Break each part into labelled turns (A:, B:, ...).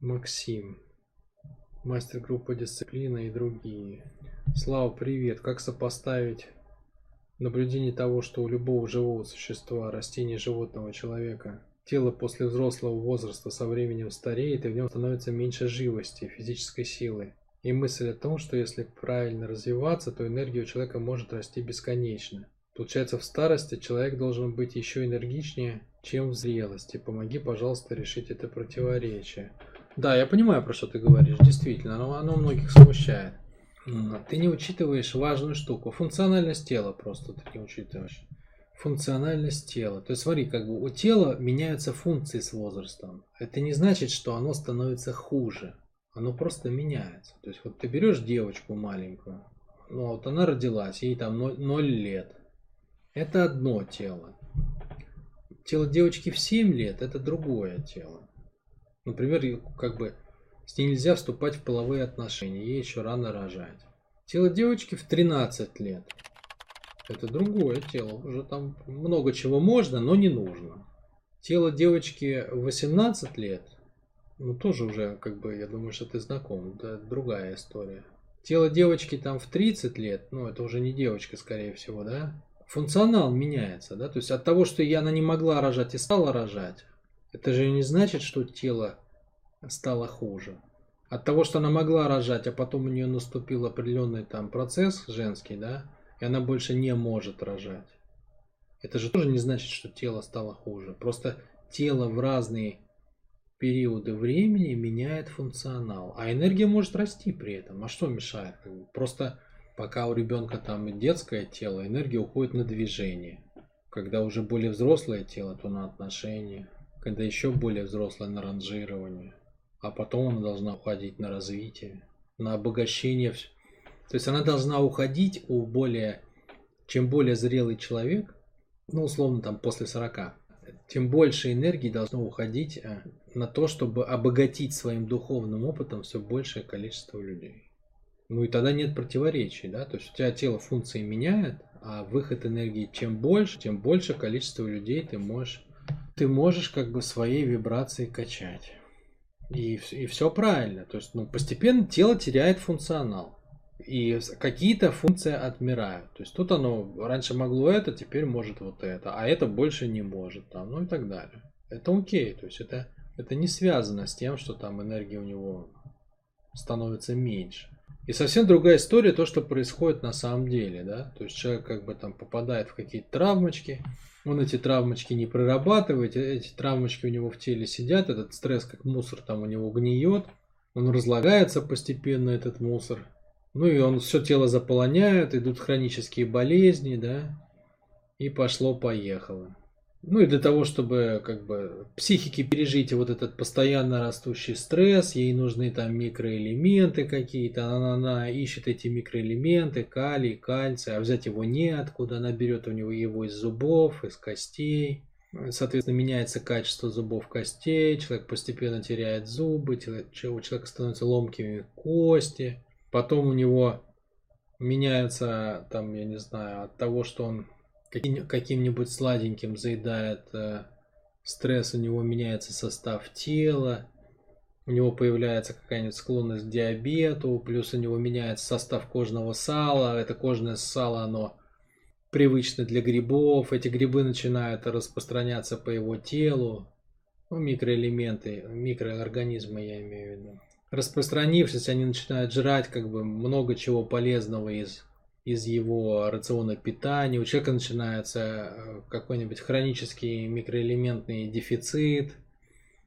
A: Максим. Мастер группы дисциплина и другие. Слава, привет. Как сопоставить наблюдение того, что у любого живого существа, растения, животного, человека, тело после взрослого возраста со временем стареет и в нем становится меньше живости, физической силы. И мысль о том, что если правильно развиваться, то энергия у человека может расти бесконечно. Получается, в старости человек должен быть еще энергичнее, чем в зрелости. Помоги, пожалуйста, решить это противоречие. Да, я понимаю, про что ты говоришь, действительно, оно, оно многих смущает. Ты не учитываешь важную штуку, функциональность тела просто ты не учитываешь. Функциональность тела. То есть смотри, как бы у тела меняются функции с возрастом. Это не значит, что оно становится хуже. Оно просто меняется. То есть вот ты берешь девочку маленькую, ну вот она родилась, ей там 0, 0 лет. Это одно тело. Тело девочки в 7 лет это другое тело. Например, как бы с ней нельзя вступать в половые отношения, ей еще рано рожать. Тело девочки в 13 лет. Это другое тело, уже там много чего можно, но не нужно. Тело девочки в 18 лет, ну тоже уже, как бы, я думаю, что ты знаком, это другая история. Тело девочки там в 30 лет, ну это уже не девочка, скорее всего, да? Функционал меняется, да? То есть от того, что я она не могла рожать и стала рожать, это же не значит, что тело стало хуже. От того, что она могла рожать, а потом у нее наступил определенный там процесс женский, да, и она больше не может рожать. Это же тоже не значит, что тело стало хуже. Просто тело в разные периоды времени меняет функционал. А энергия может расти при этом. А что мешает? Просто пока у ребенка там детское тело, энергия уходит на движение. Когда уже более взрослое тело, то на отношения когда еще более взрослое на ранжирование, а потом она должна уходить на развитие, на обогащение. То есть она должна уходить у более, чем более зрелый человек, ну условно там после 40, тем больше энергии должно уходить э, на то, чтобы обогатить своим духовным опытом все большее количество людей. Ну и тогда нет противоречий, да, то есть у тебя тело функции меняет, а выход энергии чем больше, тем больше количество людей ты можешь ты можешь как бы своей вибрации качать. И, и все правильно. То есть ну, постепенно тело теряет функционал. И какие-то функции отмирают. То есть тут оно раньше могло это, теперь может вот это, а это больше не может, там, ну и так далее. Это окей. То есть это, это не связано с тем, что там энергия у него становится меньше. И совсем другая история то, что происходит на самом деле, да. То есть человек как бы там попадает в какие-то травмочки, он эти травмочки не прорабатывает, э, эти травмочки у него в теле сидят, этот стресс как мусор там у него гниет, он разлагается постепенно, этот мусор. Ну и он все тело заполоняет, идут хронические болезни, да, и пошло-поехало. Ну и для того, чтобы как бы психике пережить вот этот постоянно растущий стресс, ей нужны там микроэлементы какие-то, она, она ищет эти микроэлементы, калий, кальций, а взять его неоткуда, она берет у него его из зубов, из костей. Соответственно, меняется качество зубов костей, человек постепенно теряет зубы, у человека становятся ломкими кости, потом у него меняется, там, я не знаю, от того, что он каким-нибудь сладеньким заедает э, стресс, у него меняется состав тела, у него появляется какая-нибудь склонность к диабету, плюс у него меняется состав кожного сала, это кожное сало, оно привычно для грибов, эти грибы начинают распространяться по его телу, ну, микроэлементы, микроорганизмы я имею в виду. Распространившись, они начинают жрать как бы много чего полезного из из его рациона питания, у человека начинается э, какой-нибудь хронический микроэлементный дефицит,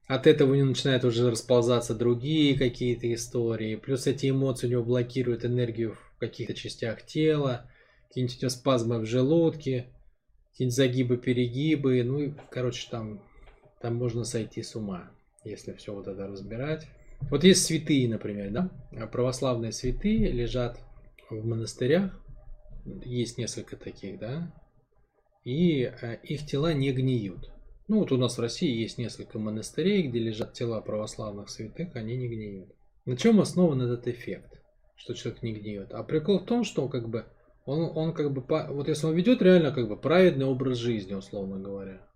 A: от этого у него начинают уже расползаться другие какие-то истории, плюс эти эмоции у него блокируют энергию в каких-то частях тела, какие-нибудь спазмы в желудке, какие-нибудь загибы-перегибы, ну и, короче, там, там можно сойти с ума, если все вот это разбирать. Вот есть святые, например, да, православные святые лежат в монастырях, есть несколько таких, да, и э, их тела не гниют. Ну вот у нас в России есть несколько монастырей, где лежат тела православных святых, они не гниют. На чем основан этот эффект, что человек не гниет? А прикол в том, что как бы он, он как бы, вот если он ведет реально как бы праведный образ жизни, условно говоря,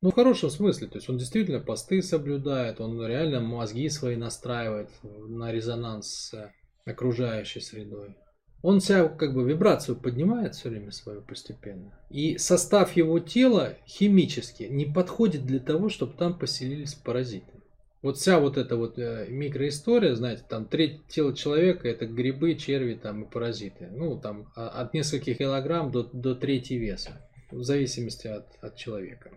A: Ну, в хорошем смысле. То есть он действительно посты соблюдает, он реально мозги свои настраивает на резонанс с окружающей средой. Он себя как бы вибрацию поднимает все время свою постепенно. И состав его тела химически не подходит для того, чтобы там поселились паразиты. Вот вся вот эта вот э, микроистория, знаете, там треть тела человека это грибы, черви там и паразиты. Ну, там а, от нескольких килограмм до, до трети веса, в зависимости от, от человека.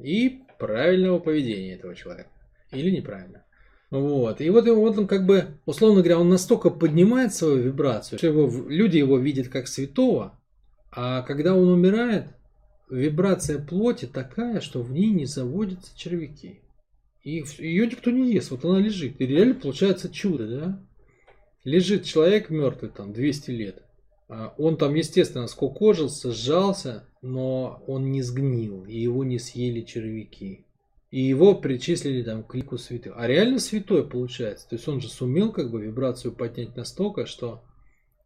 A: И правильного поведения этого человека. Или неправильно. Вот. И вот, вот он как бы, условно говоря, он настолько поднимает свою вибрацию, что его, люди его видят как святого, а когда он умирает, вибрация плоти такая, что в ней не заводятся червяки. И ее никто не ест, вот она лежит. И реально получается чудо, да? Лежит человек мертвый там 200 лет. А он там, естественно, скукожился, сжался, но он не сгнил, и его не съели червяки. И его причислили там к лику святых. А реально святой получается. То есть он же сумел как бы вибрацию поднять настолько, что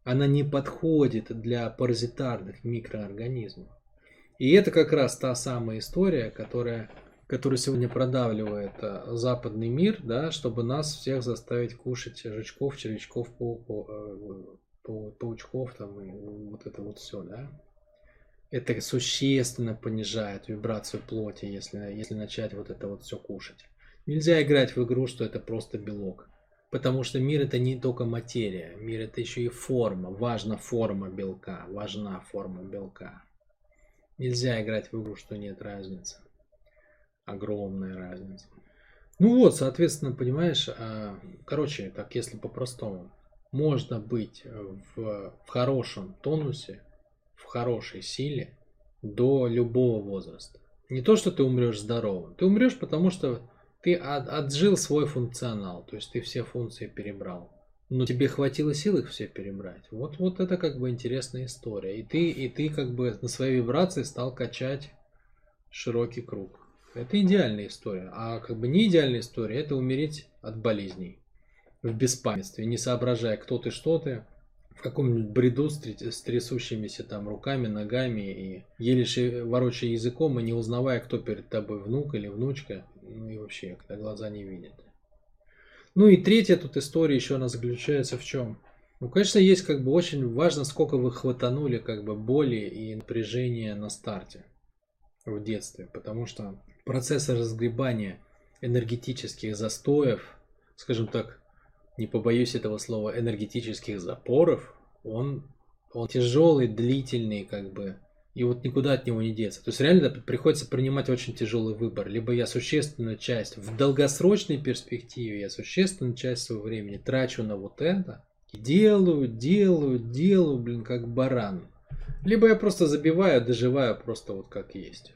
A: она не подходит для паразитарных микроорганизмов. И это как раз та самая история, которая который сегодня продавливает э, западный мир, да, чтобы нас всех заставить кушать жучков, червячков, пау, пау, паучков там и вот это вот все, да. Это существенно понижает вибрацию плоти, если, если начать вот это вот все кушать. Нельзя играть в игру, что это просто белок. Потому что мир это не только материя, мир это еще и форма. Важна форма белка, важна форма белка. Нельзя играть в игру, что нет разницы огромная разница. Ну вот, соответственно, понимаешь, а, короче, так если по-простому, можно быть в, в хорошем тонусе, хорошей силе до любого возраста. Не то, что ты умрешь здоровым, ты умрешь, потому что ты от, отжил свой функционал, то есть ты все функции перебрал. Но тебе хватило сил их все перебрать. Вот, вот это как бы интересная история. И ты, и ты как бы на своей вибрации стал качать широкий круг. Это идеальная история. А как бы не идеальная история, это умереть от болезней. В беспамятстве, не соображая, кто ты, что ты, в каком-нибудь бреду с, с трясущимися там руками, ногами и еле ворочая языком и не узнавая, кто перед тобой, внук или внучка, ну и вообще, когда глаза не видят. Ну и третья тут история еще она заключается в чем? Ну, конечно, есть как бы очень важно, сколько вы хватанули как бы боли и напряжения на старте в детстве, потому что процесс разгребания энергетических застоев, скажем так, не побоюсь этого слова, энергетических запоров, он, он тяжелый, длительный, как бы, и вот никуда от него не деться. То есть реально приходится принимать очень тяжелый выбор. Либо я существенную часть, в долгосрочной перспективе я существенную часть своего времени трачу на вот это, делаю, делаю, делаю, блин, как баран. Либо я просто забиваю, доживаю просто вот как есть.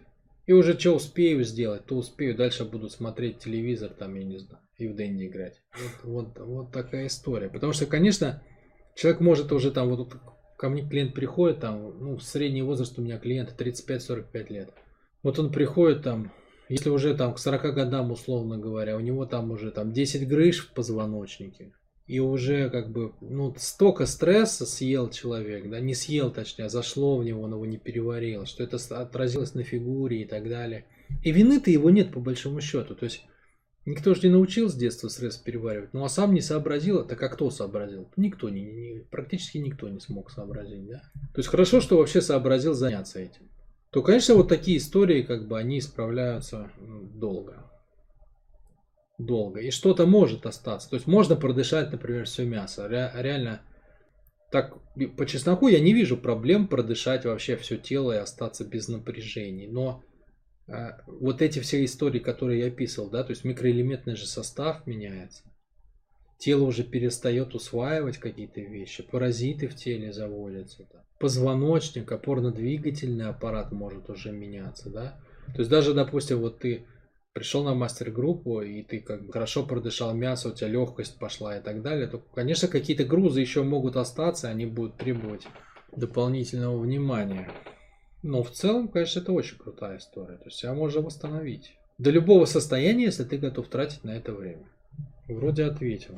A: И уже что успею сделать, то успею. Дальше буду смотреть телевизор, там, я не знаю, и в Дэнди играть. Вот, вот, вот такая история. Потому что, конечно, человек может уже там, вот ко мне клиент приходит, там, ну, средний возраст у меня клиента 35-45 лет. Вот он приходит там, если уже там к 40 годам, условно говоря, у него там уже там 10 грыж в позвоночнике, и уже как бы, ну, столько стресса съел человек, да, не съел, точнее, а зашло в него, он его не переварил, что это отразилось на фигуре и так далее. И вины-то его нет, по большому счету. То есть, никто же не научил с детства стресс переваривать. Ну, а сам не сообразил, так а кто сообразил? Никто, не, не, практически никто не смог сообразить, да. То есть, хорошо, что вообще сообразил заняться этим. То, конечно, вот такие истории, как бы, они исправляются долго долго. И что-то может остаться. То есть можно продышать, например, все мясо. Ре- реально, так по чесноку я не вижу проблем продышать вообще все тело и остаться без напряжений. Но вот эти все истории, которые я описывал, да, то есть микроэлементный же состав меняется. Тело уже перестает усваивать какие-то вещи, паразиты в теле заводятся. Да. Позвоночник, опорно-двигательный аппарат может уже меняться, да. То есть даже, допустим, вот ты пришел на мастер-группу, и ты как бы хорошо продышал мясо, у тебя легкость пошла и так далее, то, конечно, какие-то грузы еще могут остаться, они будут требовать дополнительного внимания. Но в целом, конечно, это очень крутая история. То есть себя можно восстановить. До любого состояния, если ты готов тратить на это время. Вроде ответил.